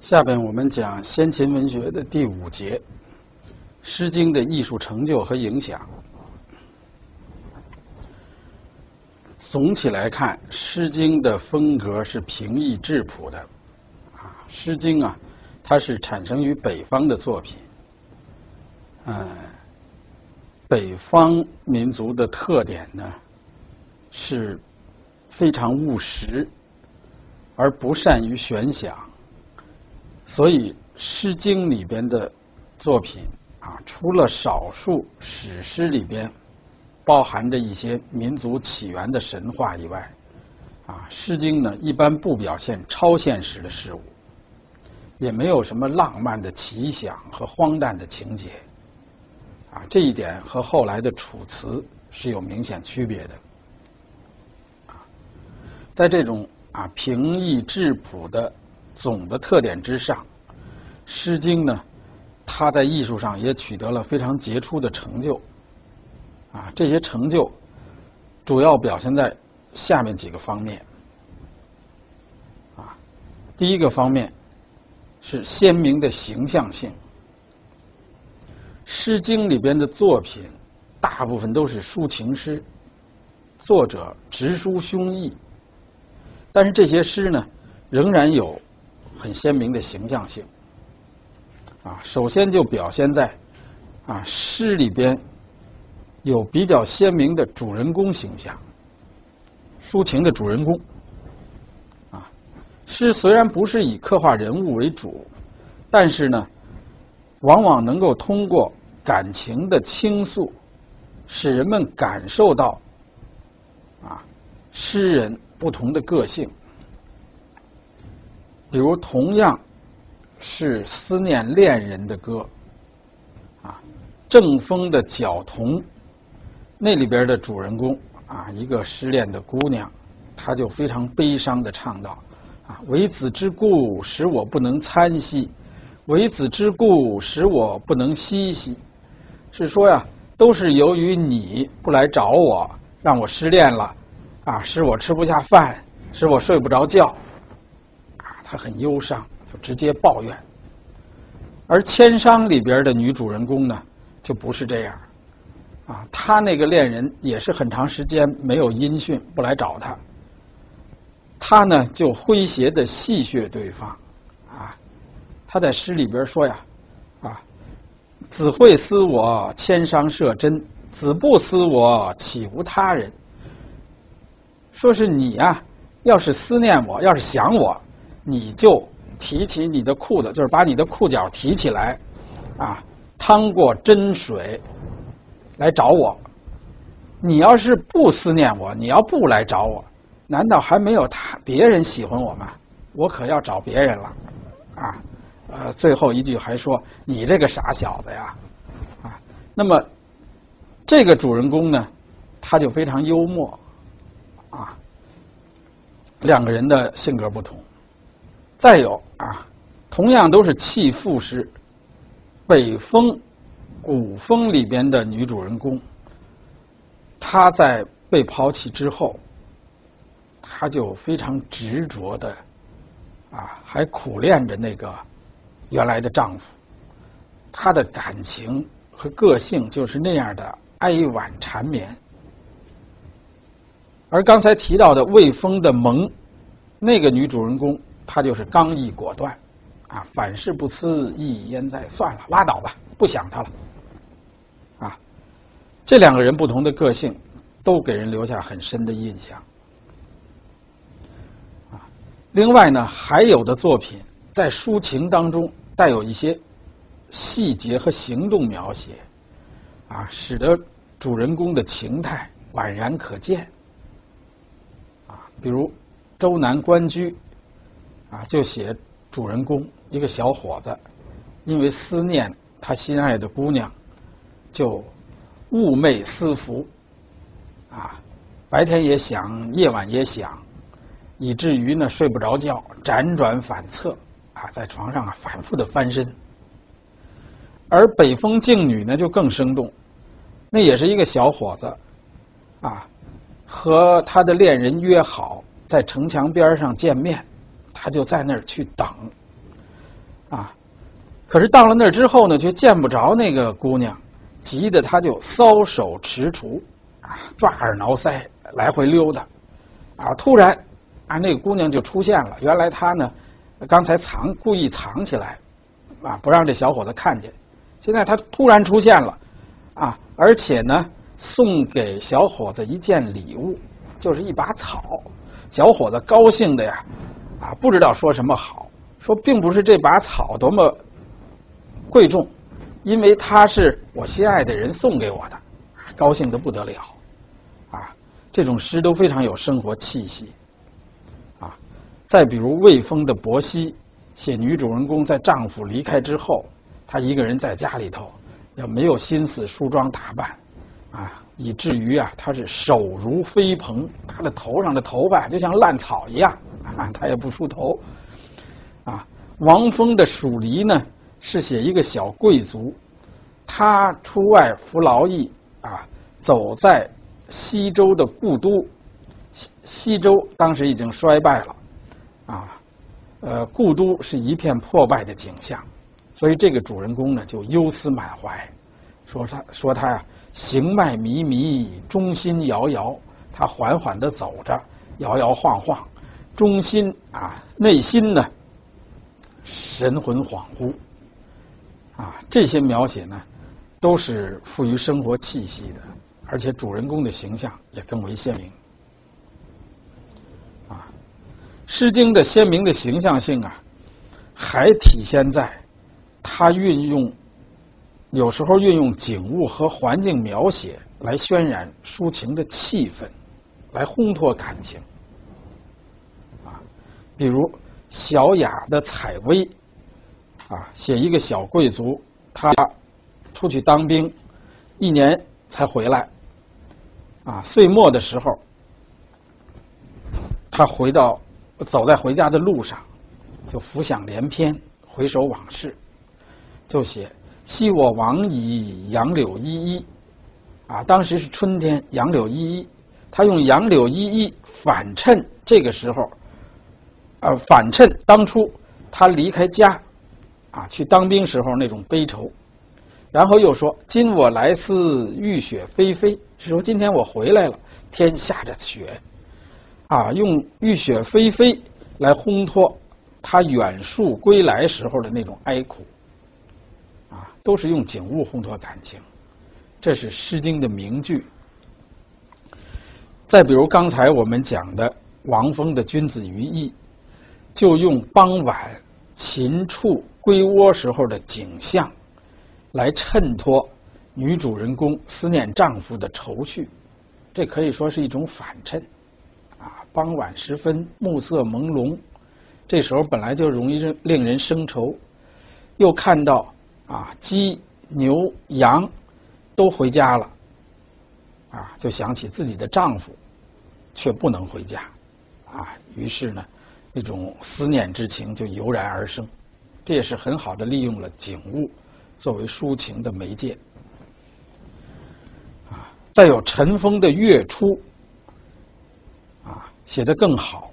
下边我们讲先秦文学的第五节，《诗经》的艺术成就和影响。总体来看，《诗经》的风格是平易质朴的。啊，《诗经》啊，它是产生于北方的作品。嗯，北方民族的特点呢，是非常务实，而不善于悬想。所以，《诗经》里边的作品啊，除了少数史诗里边包含着一些民族起源的神话以外，啊，《诗经》呢一般不表现超现实的事物，也没有什么浪漫的奇想和荒诞的情节，啊，这一点和后来的《楚辞》是有明显区别的。啊，在这种啊平易质朴的。总的特点之上，《诗经》呢，它在艺术上也取得了非常杰出的成就。啊，这些成就主要表现在下面几个方面。啊，第一个方面是鲜明的形象性，《诗经》里边的作品大部分都是抒情诗，作者直抒胸臆，但是这些诗呢，仍然有。很鲜明的形象性，啊，首先就表现在啊诗里边有比较鲜明的主人公形象，抒情的主人公，啊，诗虽然不是以刻画人物为主，但是呢，往往能够通过感情的倾诉，使人们感受到啊诗人不同的个性。比如，同样是思念恋人的歌，啊，正风的角童，那里边的主人公啊，一个失恋的姑娘，她就非常悲伤的唱道：“啊，为子之故，使我不能参兮；为子之故，使我不能嬉兮。”是说呀，都是由于你不来找我，让我失恋了，啊，使我吃不下饭，使我睡不着觉。他很忧伤，就直接抱怨。而《千商》里边的女主人公呢，就不是这样，啊，她那个恋人也是很长时间没有音讯，不来找她。她呢就诙谐的戏谑对方，啊，她在诗里边说呀，啊，子会思我，千商设真；子不思我，岂无他人？说是你呀，要是思念我，要是想我。你就提起你的裤子，就是把你的裤脚提起来，啊，趟过真水来找我。你要是不思念我，你要不来找我，难道还没有他别人喜欢我吗？我可要找别人了，啊，呃，最后一句还说你这个傻小子呀，啊，那么这个主人公呢，他就非常幽默，啊，两个人的性格不同。再有啊，同样都是弃妇诗，北风、古风里边的女主人公，她在被抛弃之后，她就非常执着的啊，还苦恋着那个原来的丈夫，她的感情和个性就是那样的哀婉缠绵。而刚才提到的魏风的蒙，那个女主人公。他就是刚毅果断，啊，反事不思意已焉在，算了，拉倒吧，不想他了，啊，这两个人不同的个性，都给人留下很深的印象，啊，另外呢，还有的作品在抒情当中带有一些细节和行动描写，啊，使得主人公的情态宛然可见，啊，比如周南关雎。啊，就写主人公一个小伙子，因为思念他心爱的姑娘，就寤寐思服，啊，白天也想，夜晚也想，以至于呢睡不着觉，辗转反侧，啊，在床上啊反复的翻身。而北风静女呢就更生动，那也是一个小伙子，啊，和他的恋人约好在城墙边上见面。他就在那儿去等，啊，可是到了那儿之后呢，却见不着那个姑娘，急得他就搔首踟蹰，啊，抓耳挠腮，来回溜达，啊，突然，啊，那个姑娘就出现了。原来他呢，刚才藏，故意藏起来，啊，不让这小伙子看见。现在他突然出现了，啊，而且呢，送给小伙子一件礼物，就是一把草。小伙子高兴的呀，啊，不知道说什么好。说并不是这把草多么贵重，因为它是我心爱的人送给我的，高兴的不得了。啊，这种诗都非常有生活气息。啊，再比如魏风的《伯希》，写女主人公在丈夫离开之后，她一个人在家里头，要没有心思梳妆打扮，啊，以至于啊，他是手如飞蓬，他的头上的头发就像烂草一样，啊，他也不梳头。啊，王峰的《蜀离》呢，是写一个小贵族，他出外服劳役啊，走在西周的故都，西西周当时已经衰败了，啊，呃，故都是一片破败的景象，所以这个主人公呢就忧思满怀，说他说他呀，行迈靡靡，中心摇摇，他缓缓的走着，摇摇晃晃，中心啊，内心呢。神魂恍惚，啊，这些描写呢，都是富于生活气息的，而且主人公的形象也更为鲜明。啊，《诗经》的鲜明的形象性啊，还体现在它运用有时候运用景物和环境描写来渲染抒情的气氛，来烘托感情。啊，比如。小雅的采薇，啊，写一个小贵族，他出去当兵，一年才回来，啊，岁末的时候，他回到走在回家的路上，就浮想联翩，回首往事，就写“昔我往矣，杨柳依依”，啊，当时是春天，杨柳依依，他用杨柳依依反衬这个时候。呃，反衬当初他离开家，啊，去当兵时候那种悲愁，然后又说：“今我来思雨雪霏霏。”是说今天我回来了，天下着雪，啊，用雨雪霏霏来烘托他远戍归来时候的那种哀苦，啊，都是用景物烘托感情，这是《诗经》的名句。再比如刚才我们讲的王峰的《君子于义》。就用傍晚禽畜归窝时候的景象，来衬托女主人公思念丈夫的愁绪，这可以说是一种反衬。啊，傍晚时分，暮色朦胧，这时候本来就容易令人生愁，又看到啊鸡、牛、羊都回家了，啊，就想起自己的丈夫却不能回家，啊，于是呢。一种思念之情就油然而生，这也是很好的利用了景物作为抒情的媒介。啊，再有尘封的月初，啊，写的更好，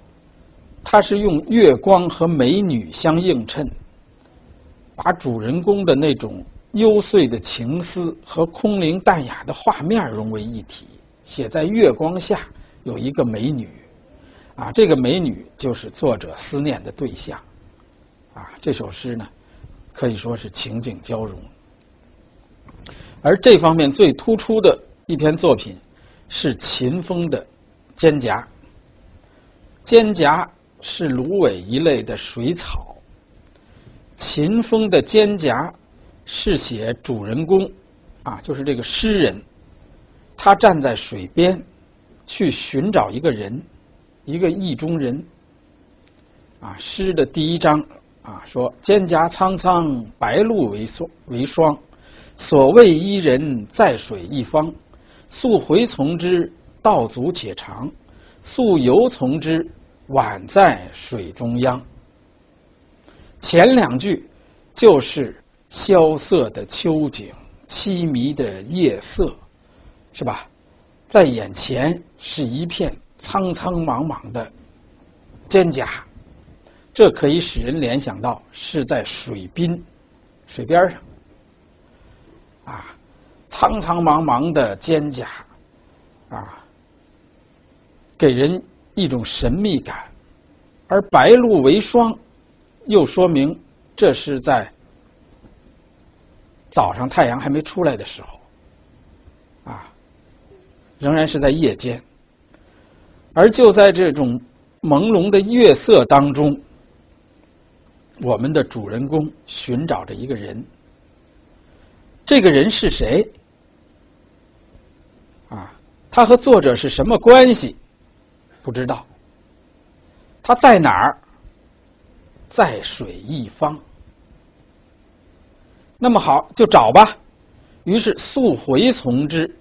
他是用月光和美女相映衬，把主人公的那种幽邃的情思和空灵淡雅的画面融为一体，写在月光下有一个美女。啊，这个美女就是作者思念的对象，啊，这首诗呢可以说是情景交融。而这方面最突出的一篇作品是秦风的《蒹葭》。蒹葭是芦苇一类的水草，秦风的《蒹葭》是写主人公啊，就是这个诗人，他站在水边去寻找一个人。一个意中人，啊，诗的第一章啊，说蒹葭苍苍，白露为霜为霜，所谓伊人，在水一方。溯洄从之，道阻且长；溯游从之，宛在水中央。前两句就是萧瑟的秋景，凄迷的夜色，是吧？在眼前是一片。苍苍茫茫的蒹葭，这可以使人联想到是在水滨、水边上，啊，苍苍茫茫的蒹葭，啊，给人一种神秘感；而白露为霜，又说明这是在早上太阳还没出来的时候，啊，仍然是在夜间。而就在这种朦胧的月色当中。我们的主人公寻找着一个人，这个人是谁？啊，他和作者是什么关系？不知道。他在哪儿？在水一方。那么好，就找吧。于是溯回从之，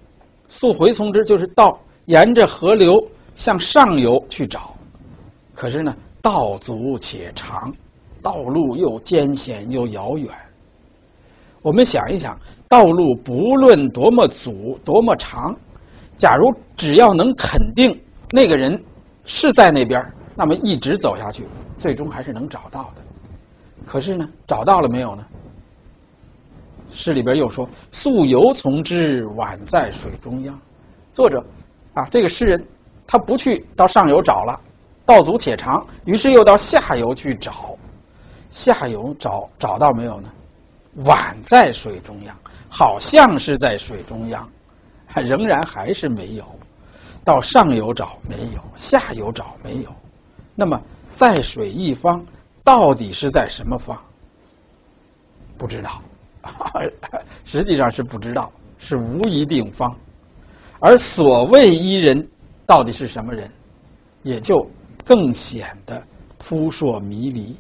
溯回从之就是到沿着河流向上游去找。可是呢，道阻且长。道路又艰险又遥远。我们想一想，道路不论多么阻、多么长，假如只要能肯定那个人是在那边，那么一直走下去，最终还是能找到的。可是呢，找到了没有呢？诗里边又说：“溯游从之，宛在水中央。”作者啊，这个诗人他不去到上游找了，道阻且长，于是又到下游去找。下游找找到没有呢？宛在水中央，好像是在水中央，仍然还是没有。到上游找没有，下游找没有。那么在水一方，到底是在什么方？不知道，实际上是不知道，是无一定方。而所谓伊人，到底是什么人，也就更显得扑朔迷离。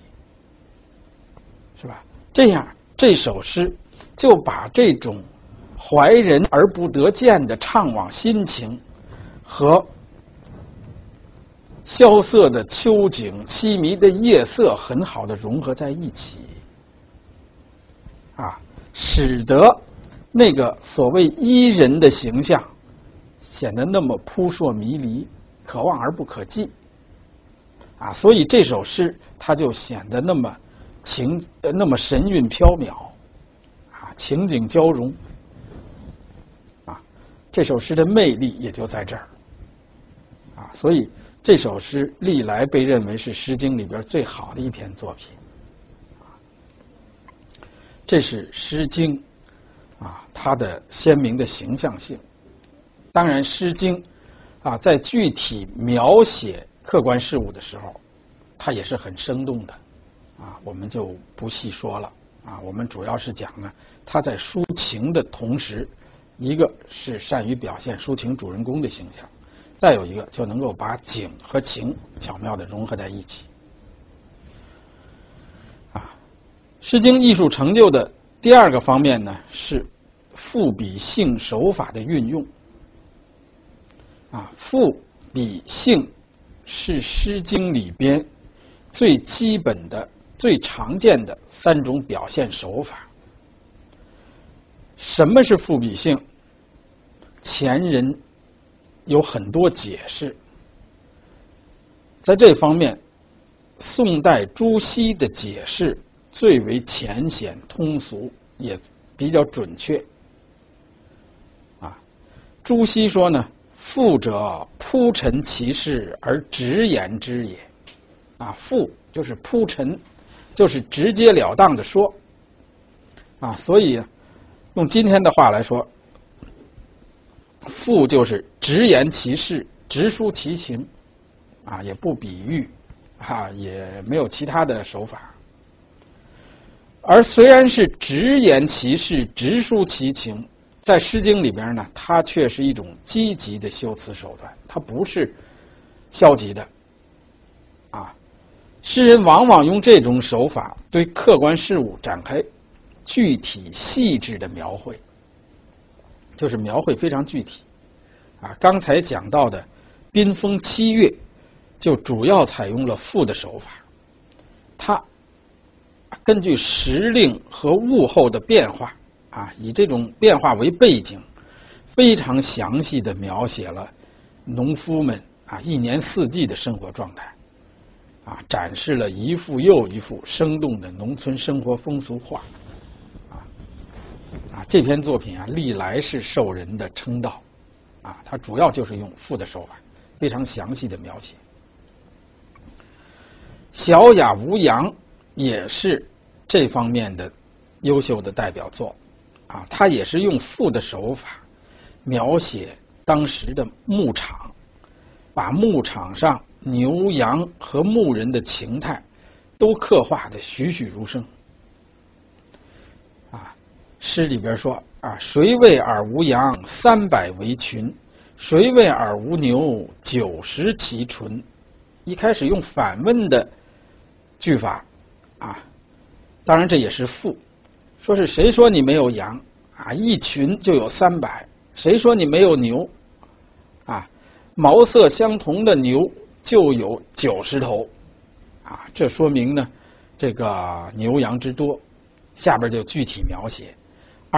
是吧？这样这首诗就把这种怀人而不得见的怅惘心情和萧瑟的秋景、凄迷的夜色很好的融合在一起，啊，使得那个所谓伊人的形象显得那么扑朔迷离、可望而不可及，啊，所以这首诗它就显得那么。情呃那么神韵飘渺，啊，情景交融，啊，这首诗的魅力也就在这儿，啊，所以这首诗历来被认为是《诗经》里边最好的一篇作品，这是《诗经》啊它的鲜明的形象性。当然，《诗经》啊在具体描写客观事物的时候，它也是很生动的。啊，我们就不细说了啊。我们主要是讲呢，他在抒情的同时，一个是善于表现抒情主人公的形象，再有一个就能够把景和情巧妙的融合在一起。啊，《诗经》艺术成就的第二个方面呢，是赋比兴手法的运用。啊，赋比兴是《诗经》里边最基本的。最常见的三种表现手法，什么是赋比兴？前人有很多解释，在这方面，宋代朱熹的解释最为浅显通俗，也比较准确。啊，朱熹说呢：“富者，铺陈其事而直言之也。”啊，富就是铺陈。就是直截了当的说，啊，所以用今天的话来说，赋就是直言其事，直抒其情，啊，也不比喻，啊，也没有其他的手法。而虽然是直言其事，直抒其情，在《诗经》里边呢，它却是一种积极的修辞手段，它不是消极的，啊。诗人往往用这种手法对客观事物展开具体细致的描绘，就是描绘非常具体。啊，刚才讲到的《宾风七月》就主要采用了赋的手法，它根据时令和物候的变化，啊，以这种变化为背景，非常详细的描写了农夫们啊一年四季的生活状态。啊，展示了一幅又一幅生动的农村生活风俗画，啊，这篇作品啊，历来是受人的称道，啊，它主要就是用赋的手法，非常详细的描写。小雅无阳也是这方面的优秀的代表作，啊，它也是用赋的手法描写当时的牧场，把牧场上牛羊和牧人的情态都刻画的栩栩如生。诗里边说啊，谁谓尔无羊三百为群？谁谓尔无牛九十其纯？一开始用反问的。句法，啊，当然这也是赋。说是谁说你没有羊啊？一群就有三百。谁说你没有牛啊？毛色相同的牛就有九十头啊。这说明呢，这个牛羊之多。下边就具体描写：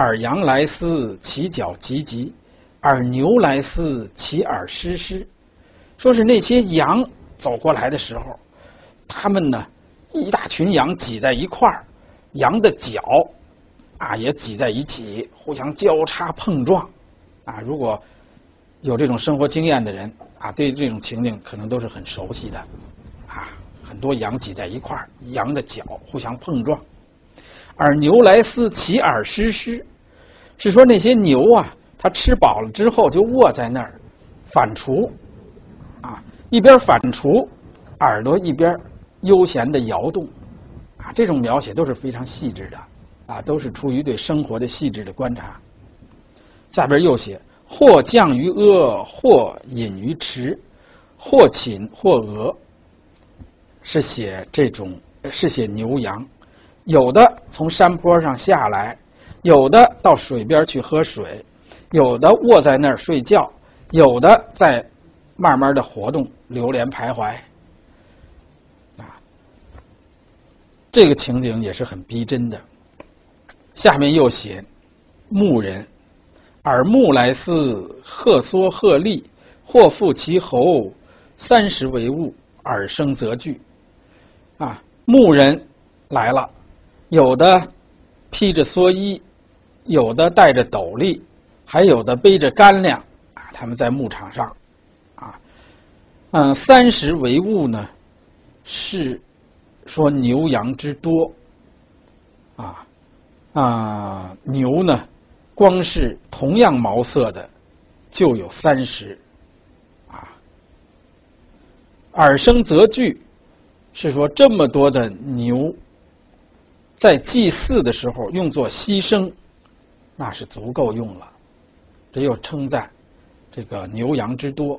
尔羊来思，其角急急；尔牛来思，其耳湿湿。说是那些羊走过来的时候，他们呢。一大群羊挤在一块儿，羊的脚啊也挤在一起，互相交叉碰撞啊。如果有这种生活经验的人啊，对这种情景可能都是很熟悉的啊。很多羊挤在一块儿，羊的脚互相碰撞，而牛来思其耳湿湿，是说那些牛啊，它吃饱了之后就卧在那儿反刍啊，一边反刍，耳朵一边。悠闲的摇动，啊，这种描写都是非常细致的，啊，都是出于对生活的细致的观察。下边又写：或降于阿，或隐于池，或寝或鹅，是写这种，是写牛羊。有的从山坡上下来，有的到水边去喝水，有的卧在那儿睡觉，有的在慢慢的活动，流连徘徊。啊这个情景也是很逼真的。下面又写牧人，耳目来思，鹤缩鹤立，或负其喉，三十为物，耳生则惧。啊，牧人来了，有的披着蓑衣，有的戴着斗笠，还有的背着干粮啊。他们在牧场上，啊，嗯，三十为物呢，是。说牛羊之多，啊啊牛呢，光是同样毛色的就有三十，啊耳生则惧，是说这么多的牛，在祭祀的时候用作牺牲，那是足够用了。这又称赞这个牛羊之多，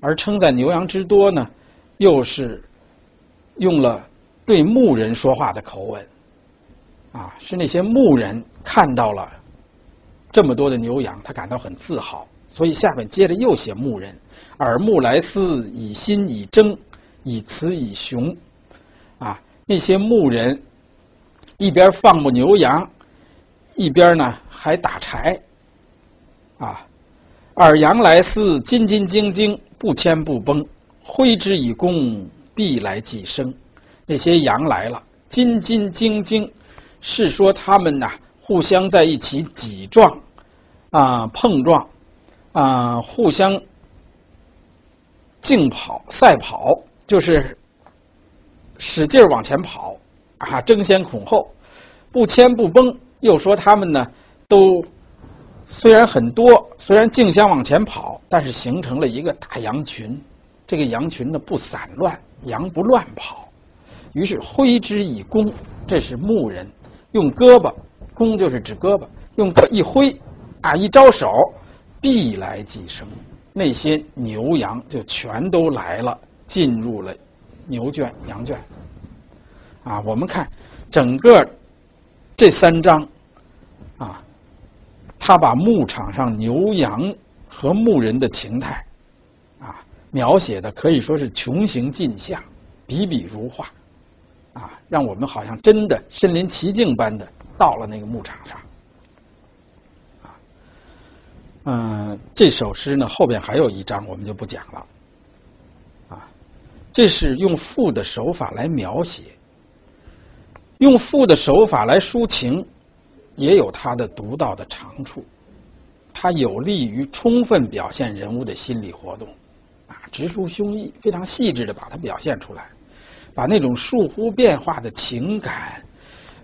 而称赞牛羊之多呢，又是用了。对牧人说话的口吻，啊，是那些牧人看到了这么多的牛羊，他感到很自豪。所以下面接着又写牧人，耳目来思，以心以争，以雌以雄。啊，那些牧人一边放牧牛羊，一边呢还打柴。啊，耳羊来思，斤斤斤斤，不牵不崩，挥之以弓，必来计生。那些羊来了，斤斤斤斤，是说他们呐互相在一起挤撞啊碰撞啊互相竞跑赛跑，就是使劲往前跑啊争先恐后，不牵不崩。又说他们呢都虽然很多，虽然竞相往前跑，但是形成了一个大羊群。这个羊群呢不散乱，羊不乱跑。于是挥之以弓，这是牧人用胳膊，弓就是指胳膊，用胳一挥，啊一招手，必来计生，那些牛羊就全都来了，进入了牛圈、羊圈。啊，我们看整个这三章，啊，他把牧场上牛羊和牧人的情态，啊，描写的可以说是穷形尽相，笔笔如画。啊，让我们好像真的身临其境般的到了那个牧场上。啊，嗯，这首诗呢后边还有一章，我们就不讲了。啊，这是用赋的手法来描写，用赋的手法来抒情，也有它的独到的长处。它有利于充分表现人物的心理活动，啊，直抒胸臆，非常细致的把它表现出来，把那种倏忽变化的情感，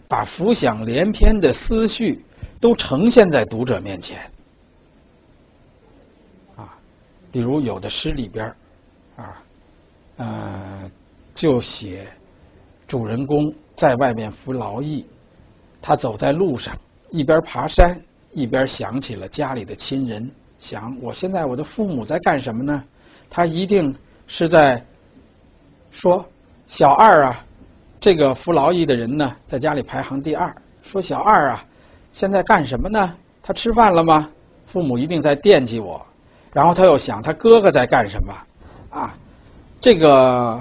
把浮想联翩的思绪都呈现在读者面前。啊，比如有的诗里边啊，呃，就写主人公在外面服劳役，他走在路上，一边爬山。一边想起了家里的亲人，想我现在我的父母在干什么呢？他一定是在说小二啊，这个服劳役的人呢，在家里排行第二。说小二啊，现在干什么呢？他吃饭了吗？父母一定在惦记我。然后他又想他哥哥在干什么？啊，这个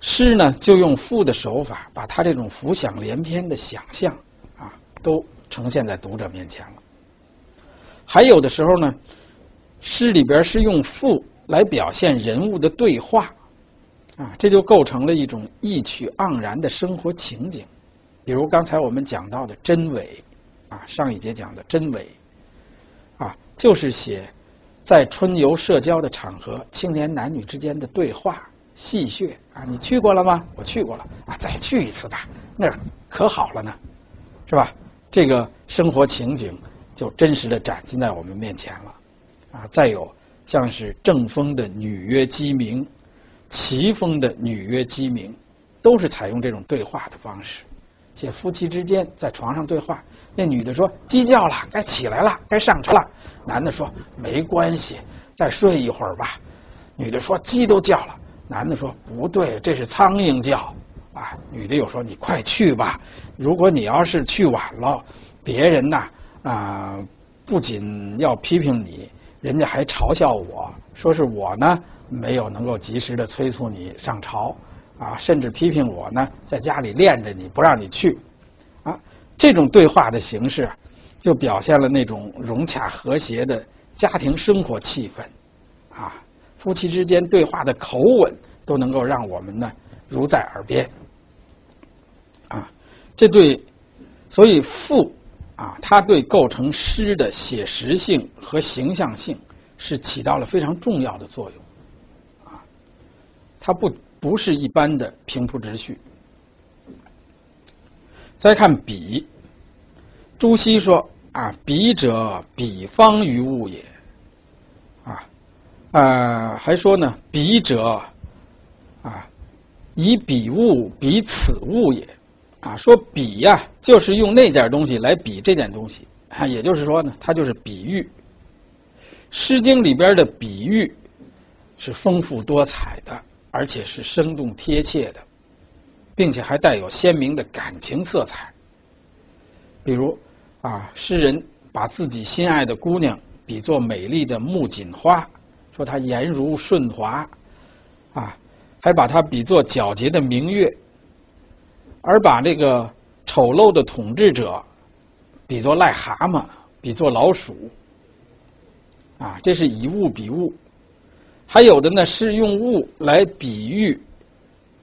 诗呢，就用赋的手法，把他这种浮想联翩的想象，都呈现在读者面前了。还有的时候呢，诗里边是用赋来表现人物的对话，啊，这就构成了一种意趣盎然的生活情景。比如刚才我们讲到的真伪，啊，上一节讲的真伪，啊，就是写在春游社交的场合，青年男女之间的对话戏谑啊，你去过了吗？我去过了，啊，再去一次吧，那儿可好了呢，是吧？这个生活情景。就真实的展现在我们面前了，啊，再有像是正风的女曰鸡鸣，齐风的女曰鸡鸣，都是采用这种对话的方式，写夫妻之间在床上对话。那女的说：“鸡叫了，该起来了，该上床了。”男的说：“没关系，再睡一会儿吧。”女的说：“鸡都叫了。”男的说：“不对，这是苍蝇叫。”啊，女的又说：“你快去吧，如果你要是去晚了，别人呐。”啊，不仅要批评你，人家还嘲笑我说是我呢没有能够及时的催促你上朝啊，甚至批评我呢在家里练着你不让你去啊。这种对话的形式，就表现了那种融洽和谐的家庭生活气氛啊，夫妻之间对话的口吻都能够让我们呢如在耳边啊。这对，所以赋。啊，它对构成诗的写实性和形象性是起到了非常重要的作用。啊，它不不是一般的平铺直叙。再看比，朱熹说啊，比者，比方于物也。啊，呃，还说呢，比者，啊，以彼物比此物也。啊，说比呀，就是用那件东西来比这件东西，啊，也就是说呢，它就是比喻。《诗经》里边的比喻是丰富多彩的，而且是生动贴切的，并且还带有鲜明的感情色彩。比如啊，诗人把自己心爱的姑娘比作美丽的木槿花，说她颜如顺滑，啊，还把她比作皎洁的明月。而把这个丑陋的统治者比作癞蛤蟆，比作老鼠，啊，这是以物比物。还有的呢是用物来比喻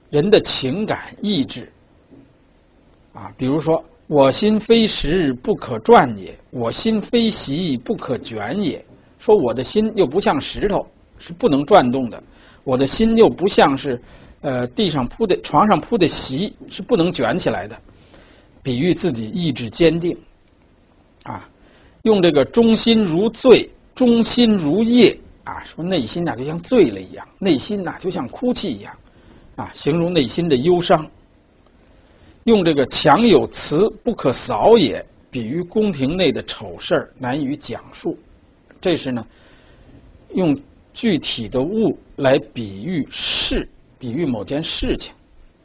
人的情感意志，啊，比如说“我心非石不可转也，我心非席不可卷也”，说我的心又不像石头，是不能转动的；我的心又不像是。呃，地上铺的、床上铺的席是不能卷起来的，比喻自己意志坚定。啊，用这个“忠心如醉，忠心如夜”啊，说内心呐就像醉了一样，内心呐就像哭泣一样，啊，形容内心的忧伤。用这个“强有词，不可扫也”，比喻宫廷内的丑事难以讲述。这是呢，用具体的物来比喻事。比喻某件事情，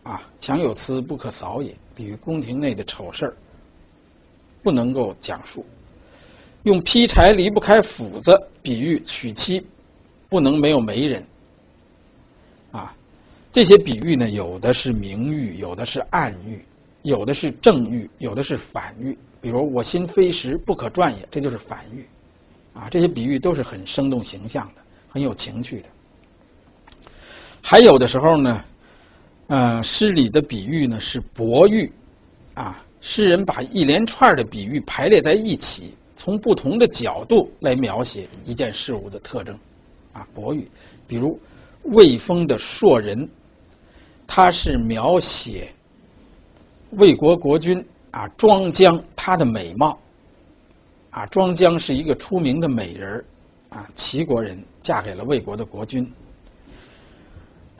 啊，强有词不可扫也。比喻宫廷内的丑事儿，不能够讲述。用劈柴离不开斧子，比喻娶妻不能没有媒人。啊，这些比喻呢，有的是明喻，有的是暗喻，有的是正喻，有的是反喻。比如我心非石不可转也，这就是反喻。啊，这些比喻都是很生动形象的，很有情趣的。还有的时候呢，呃，诗里的比喻呢是博喻，啊，诗人把一连串的比喻排列在一起，从不同的角度来描写一件事物的特征，啊，博喻。比如魏风的硕人，他是描写魏国国君啊庄姜她的美貌，啊，庄姜是一个出名的美人啊，齐国人嫁给了魏国的国君。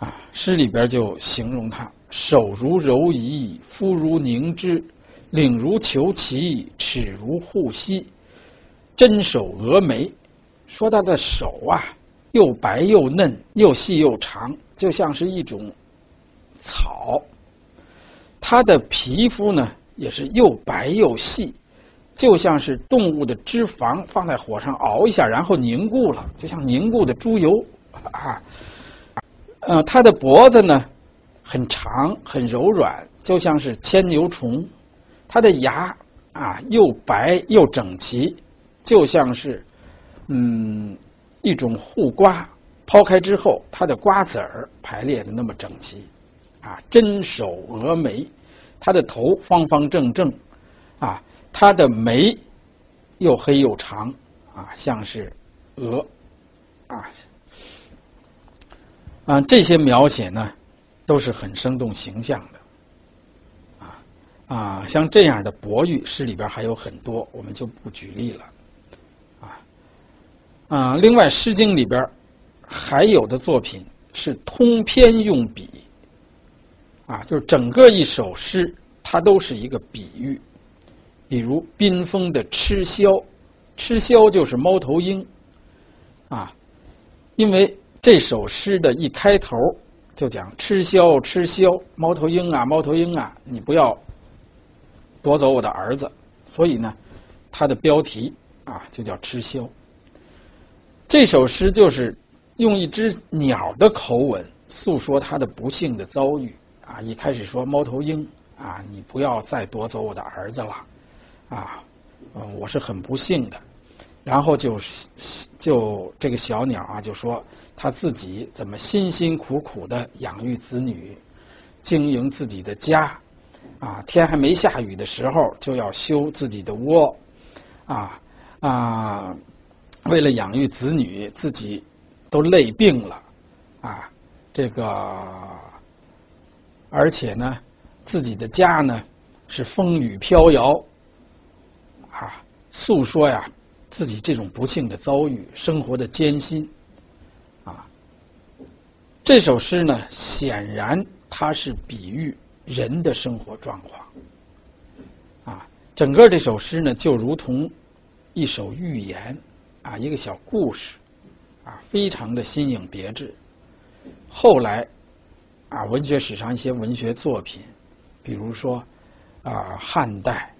啊，诗里边就形容他手如柔夷，肤如凝脂，领如虬蛴，齿如护膝，针手蛾眉。说他的手啊，又白又嫩，又细又长，就像是一种草。他的皮肤呢，也是又白又细，就像是动物的脂肪放在火上熬一下，然后凝固了，就像凝固的猪油啊。呃，它的脖子呢很长很柔软，就像是牵牛虫；它的牙啊又白又整齐，就像是嗯一种护瓜。抛开之后，它的瓜子儿排列的那么整齐啊，针首蛾眉，它的头方方正正啊，它的眉又黑又长啊，像是鹅啊。啊，这些描写呢，都是很生动形象的，啊啊，像这样的博喻诗里边还有很多，我们就不举例了，啊啊，另外《诗经》里边还有的作品是通篇用笔，啊，就是整个一首诗它都是一个比喻，比如宾风的吃枭，吃枭就是猫头鹰，啊，因为。这首诗的一开头就讲“吃枭，吃枭，猫头鹰啊，猫头鹰啊，你不要夺走我的儿子。”所以呢，它的标题啊就叫“吃枭”。这首诗就是用一只鸟的口吻诉说他的不幸的遭遇啊。一开始说猫头鹰啊，你不要再夺走我的儿子了啊，嗯，我是很不幸的。然后就就这个小鸟啊，就说他自己怎么辛辛苦苦的养育子女，经营自己的家，啊，天还没下雨的时候就要修自己的窝，啊啊，为了养育子女，自己都累病了，啊，这个而且呢，自己的家呢是风雨飘摇，啊，诉说呀。自己这种不幸的遭遇，生活的艰辛，啊，这首诗呢，显然它是比喻人的生活状况，啊，整个这首诗呢，就如同一首寓言，啊，一个小故事，啊，非常的新颖别致。后来，啊，文学史上一些文学作品，比如说，啊，汉代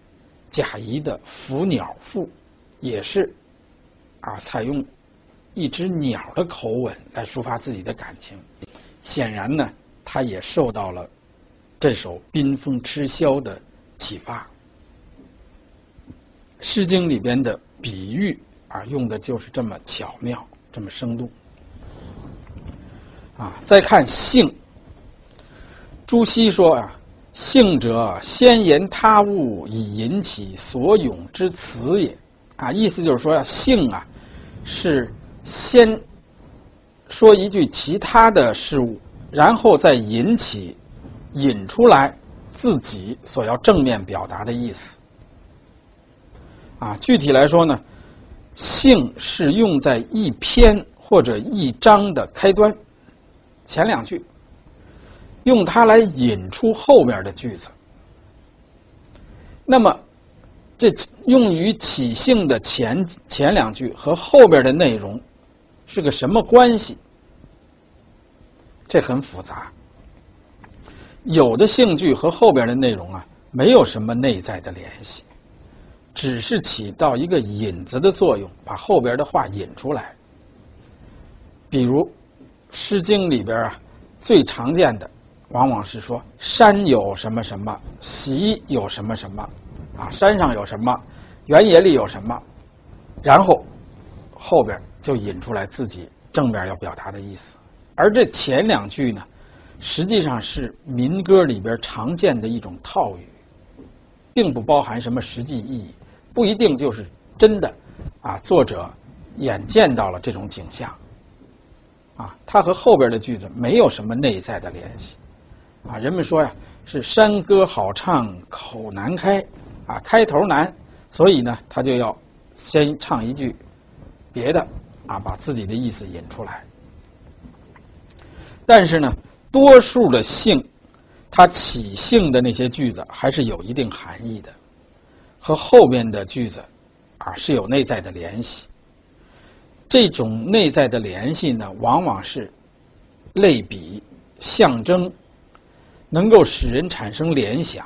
贾谊的《伏鸟赋》。也是啊，采用一只鸟的口吻来抒发自己的感情。显然呢，他也受到了这首《宾风吃枭》的启发。《诗经》里边的比喻啊，用的就是这么巧妙，这么生动。啊，再看“性”，朱熹说啊：“性者，先言他物，以引起所咏之词也。”啊，意思就是说呀，性啊，是先说一句其他的事物，然后再引起、引出来自己所要正面表达的意思。啊，具体来说呢，性是用在一篇或者一章的开端，前两句，用它来引出后面的句子。那么。这用于起兴的前前两句和后边的内容是个什么关系？这很复杂。有的兴句和后边的内容啊，没有什么内在的联系，只是起到一个引子的作用，把后边的话引出来。比如《诗经》里边啊，最常见的往往是说山有什么什么，席有什么什么。啊，山上有什么，原野里有什么，然后后边就引出来自己正面要表达的意思。而这前两句呢，实际上是民歌里边常见的一种套语，并不包含什么实际意义，不一定就是真的啊。作者眼见到了这种景象，啊，它和后边的句子没有什么内在的联系，啊，人们说呀是山歌好唱口难开，啊，开头难，所以呢他就要先唱一句别的，啊，把自己的意思引出来。但是呢，多数的姓，它起姓的那些句子还是有一定含义的，和后面的句子啊是有内在的联系。这种内在的联系呢，往往是类比、象征，能够使人产生联想，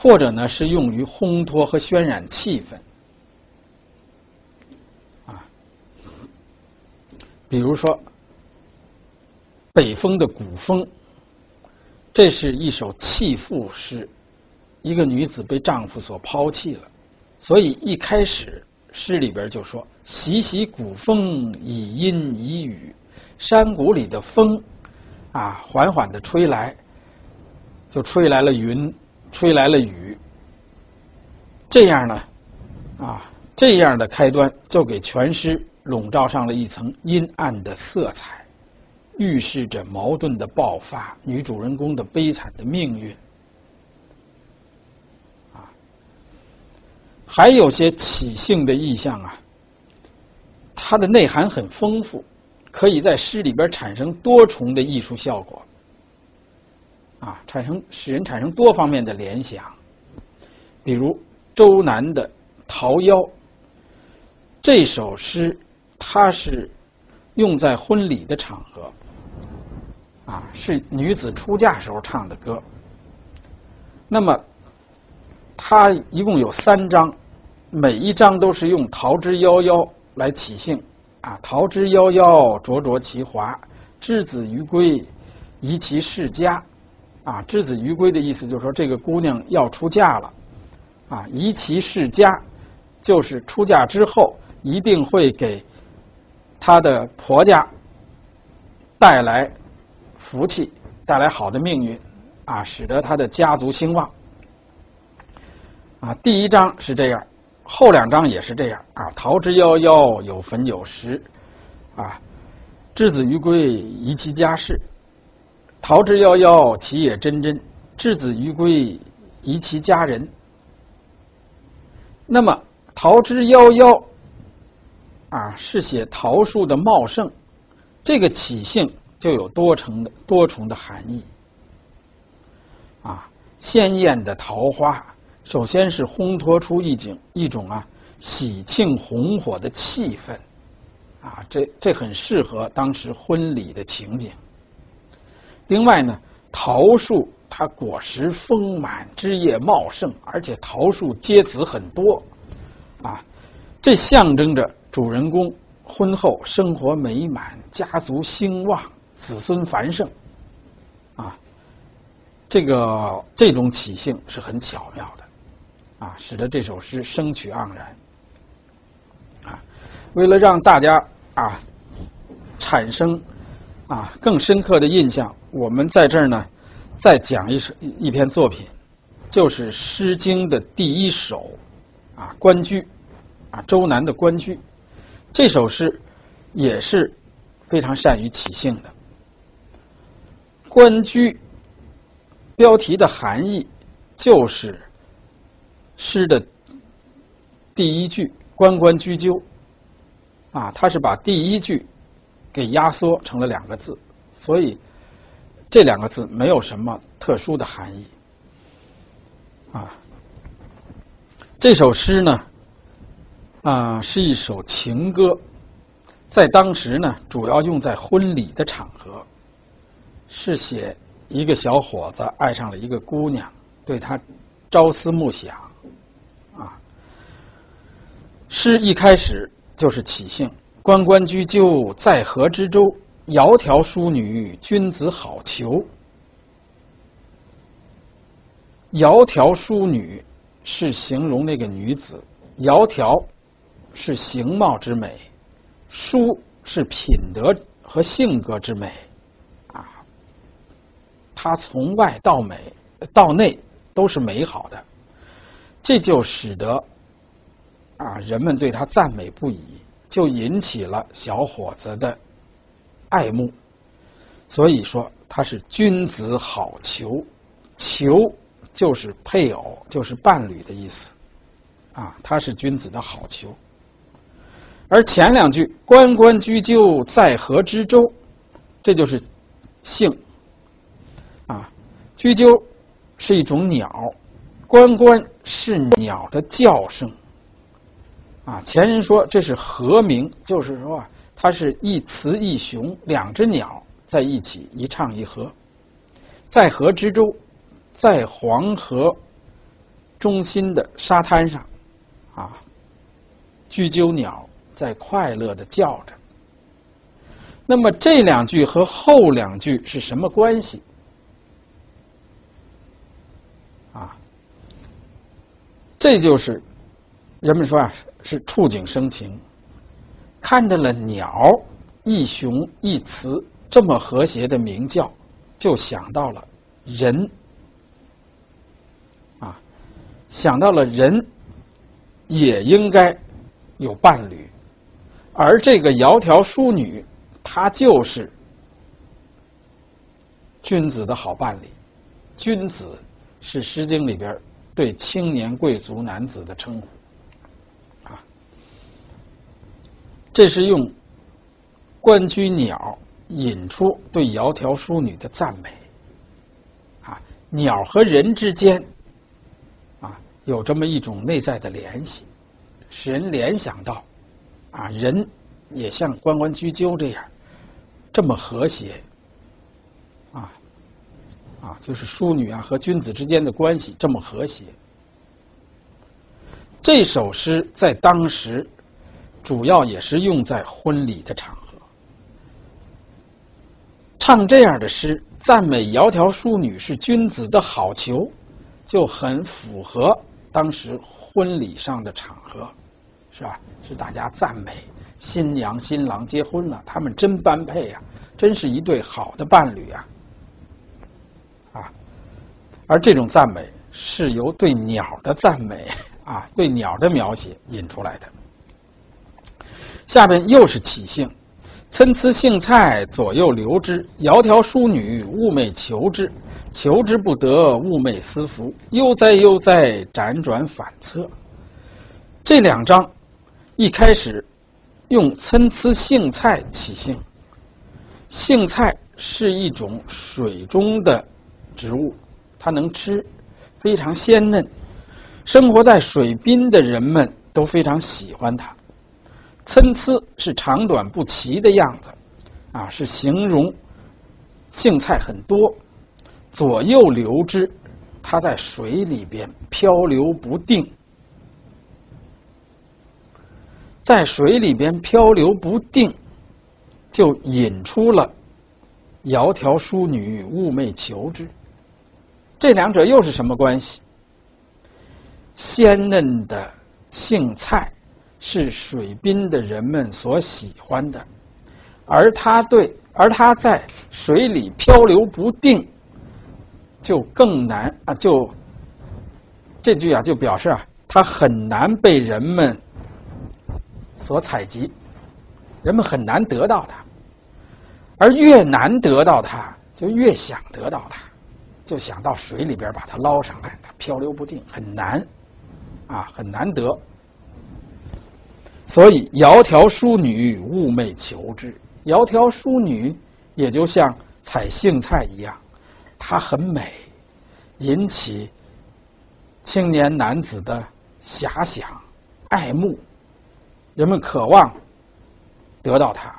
或者呢是用于烘托和渲染气氛。啊，比如说。北风的古风，这是一首弃妇诗。一个女子被丈夫所抛弃了，所以一开始诗里边就说：“习习古风，以阴以雨。”山谷里的风啊，缓缓的吹来，就吹来了云，吹来了雨。这样呢，啊，这样的开端就给全诗笼罩上了一层阴暗的色彩。预示着矛盾的爆发，女主人公的悲惨的命运，啊，还有些起兴的意象啊，它的内涵很丰富，可以在诗里边产生多重的艺术效果，啊，产生使人产生多方面的联想，比如周南的《桃夭》这首诗，它是用在婚礼的场合。啊，是女子出嫁时候唱的歌。那么，它一共有三章，每一章都是用“桃之夭夭”来起兴。啊，“桃之夭夭，灼灼其华。之子于归，宜其室家。”啊，“之子于归”的意思就是说，这个姑娘要出嫁了。啊，“宜其室家”，就是出嫁之后一定会给她的婆家带来。福气带来好的命运，啊，使得他的家族兴旺。啊，第一章是这样，后两章也是这样。啊，桃之夭夭，有坟有石。啊，之子于归，宜其家室。桃之夭夭，其叶蓁蓁。之子于归，宜其家人。那么，桃之夭夭，啊，是写桃树的茂盛，这个起兴。就有多重的多重的含义啊！鲜艳的桃花，首先是烘托出一景一种啊喜庆红火的气氛啊，这这很适合当时婚礼的情景。另外呢，桃树它果实丰满，枝叶茂盛，而且桃树结子很多。啊，这象征着主人公婚后生活美满，家族兴旺。子孙繁盛，啊，这个这种起兴是很巧妙的，啊，使得这首诗声曲盎然，啊，为了让大家啊产生啊更深刻的印象，我们在这儿呢再讲一首一篇作品，就是《诗经》的第一首啊《关雎》，啊周南的《关雎》，这首诗也是非常善于起兴的。关雎标题的含义就是诗的第一句“关关雎鸠”，啊，它是把第一句给压缩成了两个字，所以这两个字没有什么特殊的含义。啊，这首诗呢，啊，是一首情歌，在当时呢，主要用在婚礼的场合。是写一个小伙子爱上了一个姑娘，对她朝思暮想，啊。诗一开始就是起兴：“关关雎鸠，在河之洲。窈窕淑女，君子好逑。”窈窕淑女是形容那个女子，窈窕是形貌之美，淑是品德和性格之美。他从外到美到内都是美好的，这就使得啊人们对他赞美不已，就引起了小伙子的爱慕。所以说他是君子好逑，逑就是配偶，就是伴侣的意思啊，他是君子的好逑。而前两句“关关雎鸠，在河之洲”，这就是姓啊。雎鸠是一种鸟，关关是鸟的叫声啊。前人说这是和鸣，就是说，它是一雌一雄两只鸟在一起一唱一和。在河之洲，在黄河中心的沙滩上啊，雎鸠鸟。在快乐的叫着。那么这两句和后两句是什么关系？啊，这就是人们说啊，是触景生情，看到了鸟一雄一雌这么和谐的鸣叫，就想到了人啊，想到了人也应该有伴侣。而这个窈窕淑女，她就是君子的好伴侣。君子是《诗经》里边对青年贵族男子的称呼，啊，这是用关雎鸟引出对窈窕淑女的赞美。啊，鸟和人之间，啊，有这么一种内在的联系，使人联想到。啊，人也像关关雎鸠这样这么和谐啊啊，就是淑女啊和君子之间的关系这么和谐。这首诗在当时主要也是用在婚礼的场合，唱这样的诗，赞美窈窕淑女是君子的好逑，就很符合当时婚礼上的场合。是吧？是大家赞美新娘新郎结婚了，他们真般配呀，真是一对好的伴侣啊！啊，而这种赞美是由对鸟的赞美啊，对鸟的描写引出来的。下边又是起兴，参差荇菜，左右流之；窈窕淑女，寤寐求之。求之不得，寤寐思服。悠哉悠哉，辗转反侧。这两章。一开始用参差荇菜起兴，荇菜是一种水中的植物，它能吃，非常鲜嫩，生活在水滨的人们都非常喜欢它。参差是长短不齐的样子，啊，是形容荇菜很多，左右流之，它在水里边漂流不定。在水里边漂流不定，就引出了“窈窕淑女，寤寐求之”。这两者又是什么关系？鲜嫩的荇菜是水滨的人们所喜欢的，而它对，而它在水里漂流不定，就更难啊！就这句啊，就表示啊，它很难被人们。所采集，人们很难得到它，而越难得到它，就越想得到它，就想到水里边把它捞上来。它漂流不定，很难，啊，很难得。所以，窈窕淑女，寤寐求之。窈窕淑女，也就像采荇菜一样，她很美，引起青年男子的遐想、爱慕。人们渴望得到它，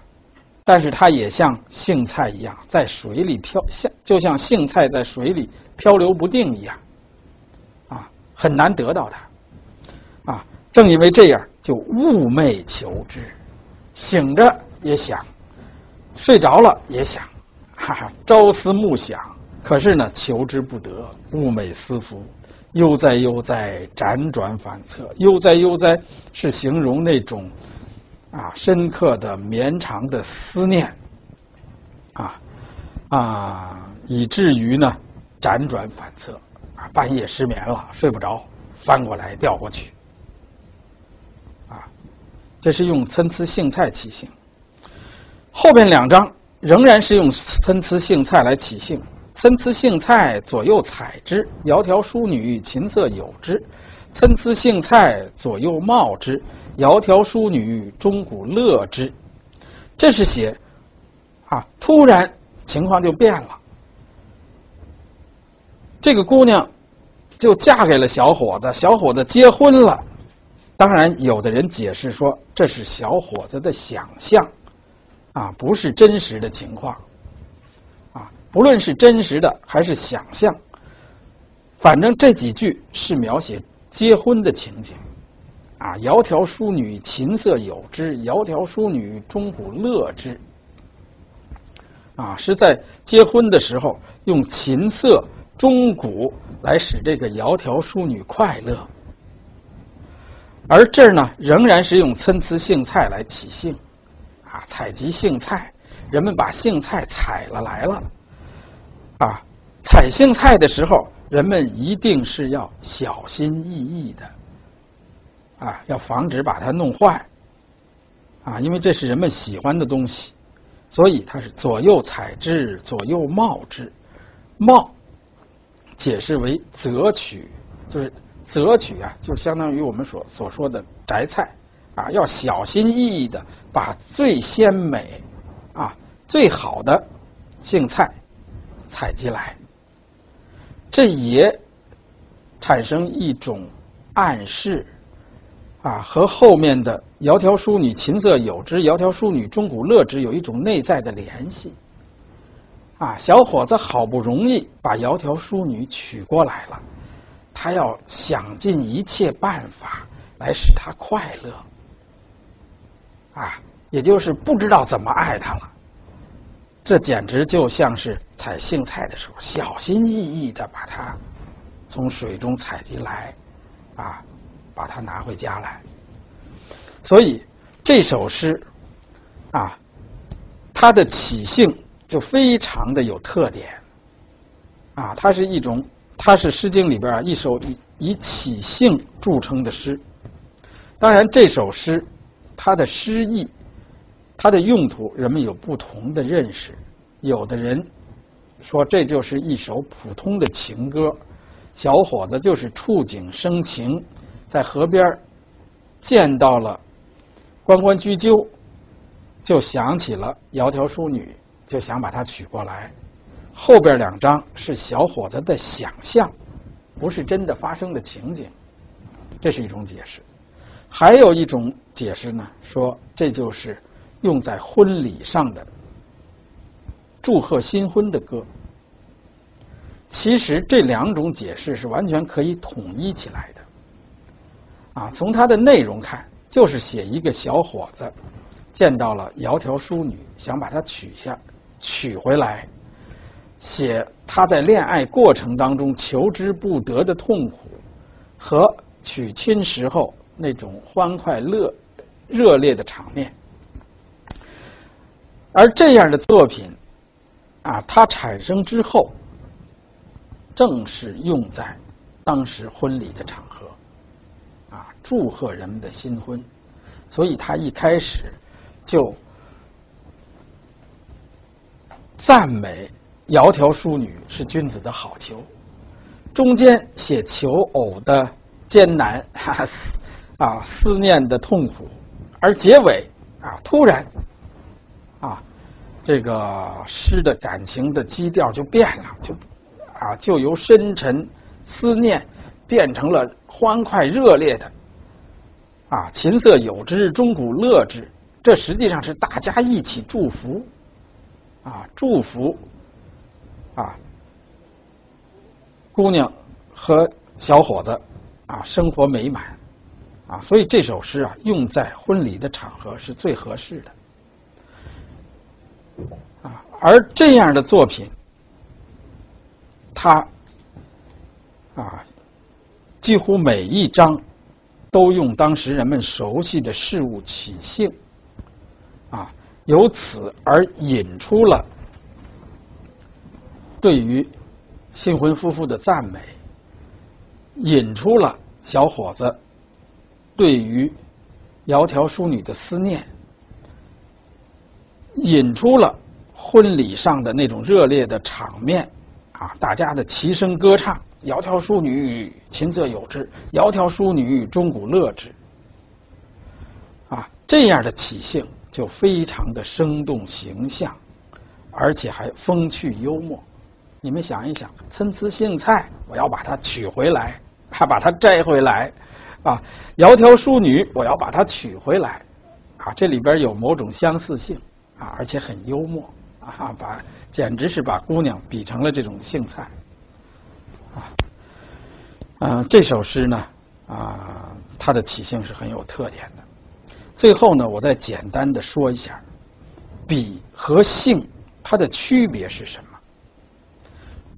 但是它也像荇菜一样，在水里漂，像就像荇菜在水里漂流不定一样，啊，很难得到它，啊，正因为这样，就寤寐求之，醒着也想，睡着了也想，哈哈，朝思暮想，可是呢，求之不得，寤寐思服。悠哉悠哉，辗转反侧。悠哉悠哉是形容那种啊深刻的绵长的思念啊啊以至于呢辗转反侧啊，半夜失眠了，睡不着，翻过来调过去，这是用参差荇菜起兴。后边两章仍然是用参差荇菜来起兴，参差荇菜左右采之，窈窕淑女，琴瑟友之；参差荇菜左右芼之，窈窕淑女，钟鼓乐之。这是写啊，突然情况就变了，这个姑娘就嫁给了小伙子，小伙子结婚了。当然，有的人解释说这是小伙子的想象。啊，不是真实的情况，啊，不论是真实的还是想象，反正这几句是描写结婚的情景，啊，窈窕淑女，琴瑟友之；窈窕淑女，钟鼓乐之。啊，是在结婚的时候用琴瑟、钟鼓来使这个窈窕淑女快乐，而这儿呢，仍然是用参差荇菜来起兴。啊，采集荇菜，人们把荇菜采了来了。啊，采荇菜的时候，人们一定是要小心翼翼的，啊，要防止把它弄坏。啊，因为这是人们喜欢的东西，所以它是左右采之，左右芼之。芼解释为择取，就是择取啊，就相当于我们所所说的摘菜。啊，要小心翼翼的把最鲜美、啊最好的荇菜采集来，这也产生一种暗示，啊，和后面的“窈窕淑女，琴瑟友之；窈窕淑女，钟鼓乐之”有一种内在的联系。啊，小伙子好不容易把窈窕淑女娶过来了，他要想尽一切办法来使他快乐。啊，也就是不知道怎么爱他了。这简直就像是采荇菜的时候，小心翼翼的把它从水中采集来，啊，把它拿回家来。所以这首诗，啊，它的起兴就非常的有特点。啊，它是一种，它是《诗经》里边啊一首以以起兴著称的诗。当然，这首诗。它的诗意，它的用途，人们有不同的认识。有的人说这就是一首普通的情歌，小伙子就是触景生情，在河边见到了关关雎鸠，就想起了窈窕淑女，就想把她娶过来。后边两章是小伙子的想象，不是真的发生的情景，这是一种解释。还有一种解释呢，说这就是用在婚礼上的祝贺新婚的歌。其实这两种解释是完全可以统一起来的。啊，从它的内容看，就是写一个小伙子见到了窈窕淑女，想把她娶下、娶回来，写他在恋爱过程当中求之不得的痛苦和娶亲时候。那种欢快乐、热烈的场面，而这样的作品啊，它产生之后，正是用在当时婚礼的场合，啊，祝贺人们的新婚，所以他一开始就赞美窈窕淑女是君子的好逑，中间写求偶的艰难，哈哈。啊，思念的痛苦，而结尾啊，突然啊，这个诗的感情的基调就变了，就啊，就由深沉思念变成了欢快热烈的啊，琴瑟友之，钟鼓乐之。这实际上是大家一起祝福啊，祝福啊，姑娘和小伙子啊，生活美满。啊，所以这首诗啊，用在婚礼的场合是最合适的。啊，而这样的作品，它啊，几乎每一章都用当时人们熟悉的事物起兴，啊，由此而引出了对于新婚夫妇的赞美，引出了小伙子对于窈窕淑女的思念，引出了婚礼上的那种热烈的场面啊，大家的齐声歌唱：“窈窕淑女，琴瑟友之；窈窕淑女，钟鼓乐之。”啊，这样的起兴就非常的生动形象，而且还风趣幽默。你们想一想，参差荇菜，我要把它取回来，还把它摘回来，啊，窈窕淑女，我要把它取回来，啊，这里边有某种相似性，啊，而且很幽默，啊，把简直是把姑娘比成了这种荇菜，啊，嗯，这首诗呢，啊，它的起兴是很有特点的。最后呢，我再简单的说一下，比和性它的区别是什么？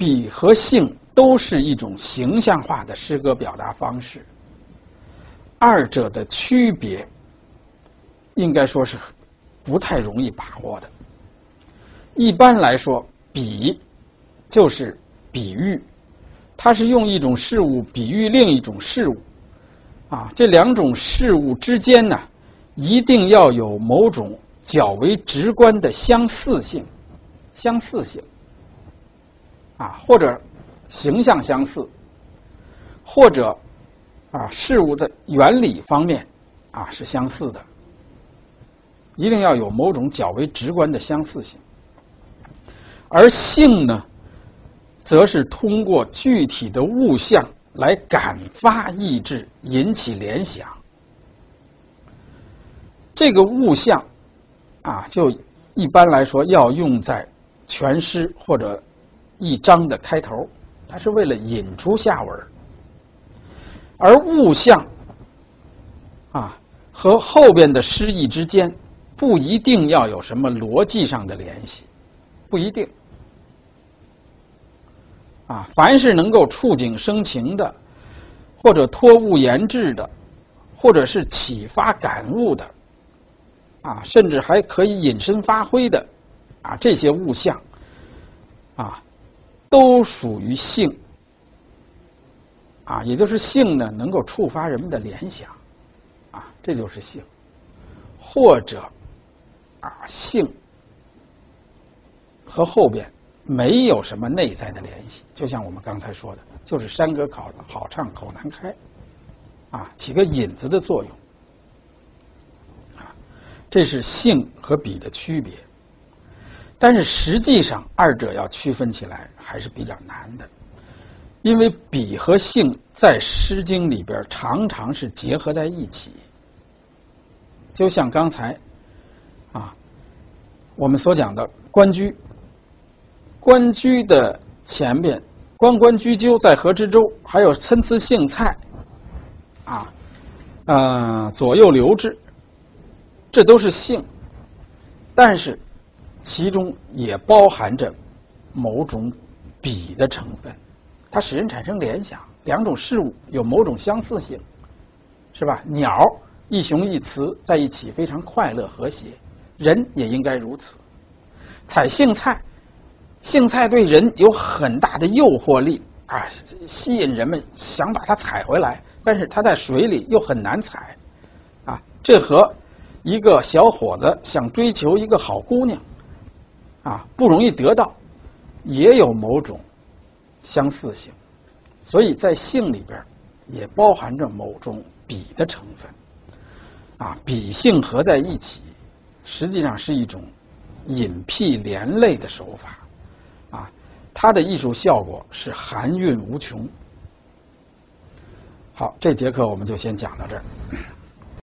比和性都是一种形象化的诗歌表达方式，二者的区别应该说是不太容易把握的。一般来说，比就是比喻，它是用一种事物比喻另一种事物，啊，这两种事物之间呢。一定要有某种较为直观的相似性，相似性啊，或者形象相似，或者啊事物的原理方面啊是相似的，一定要有某种较为直观的相似性。而性呢，则是通过具体的物象来感发意志，引起联想。这个物象啊，就一般来说要用在全诗或者一章的开头，它是为了引出下文而物象啊和后边的诗意之间不一定要有什么逻辑上的联系，不一定啊。凡是能够触景生情的，或者托物言志的，或者是启发感悟的。啊，甚至还可以引申发挥的，啊，这些物象，啊，都属于性，啊，也就是性呢，能够触发人们的联想，啊，这就是性，或者，啊，性和后边没有什么内在的联系，就像我们刚才说的，就是山歌考好唱口难开，啊，起个引子的作用。啊这是性和比的区别，但是实际上二者要区分起来还是比较难的，因为比和性在《诗经》里边常常是结合在一起。就像刚才啊，我们所讲的“关雎”，“关雎”的前边“关关雎鸠，在河之洲”，还有“参差荇菜”，啊，呃，左右流之。这都是性，但是其中也包含着某种比的成分，它使人产生联想。两种事物有某种相似性，是吧？鸟一雄一雌在一起非常快乐和谐，人也应该如此。采荇菜，荇菜对人有很大的诱惑力啊，吸引人们想把它采回来，但是它在水里又很难采啊，这和。一个小伙子想追求一个好姑娘，啊，不容易得到，也有某种相似性，所以在性里边也包含着某种比的成分，啊，比性合在一起，实际上是一种隐僻连累的手法，啊，它的艺术效果是含韵无穷。好，这节课我们就先讲到这儿。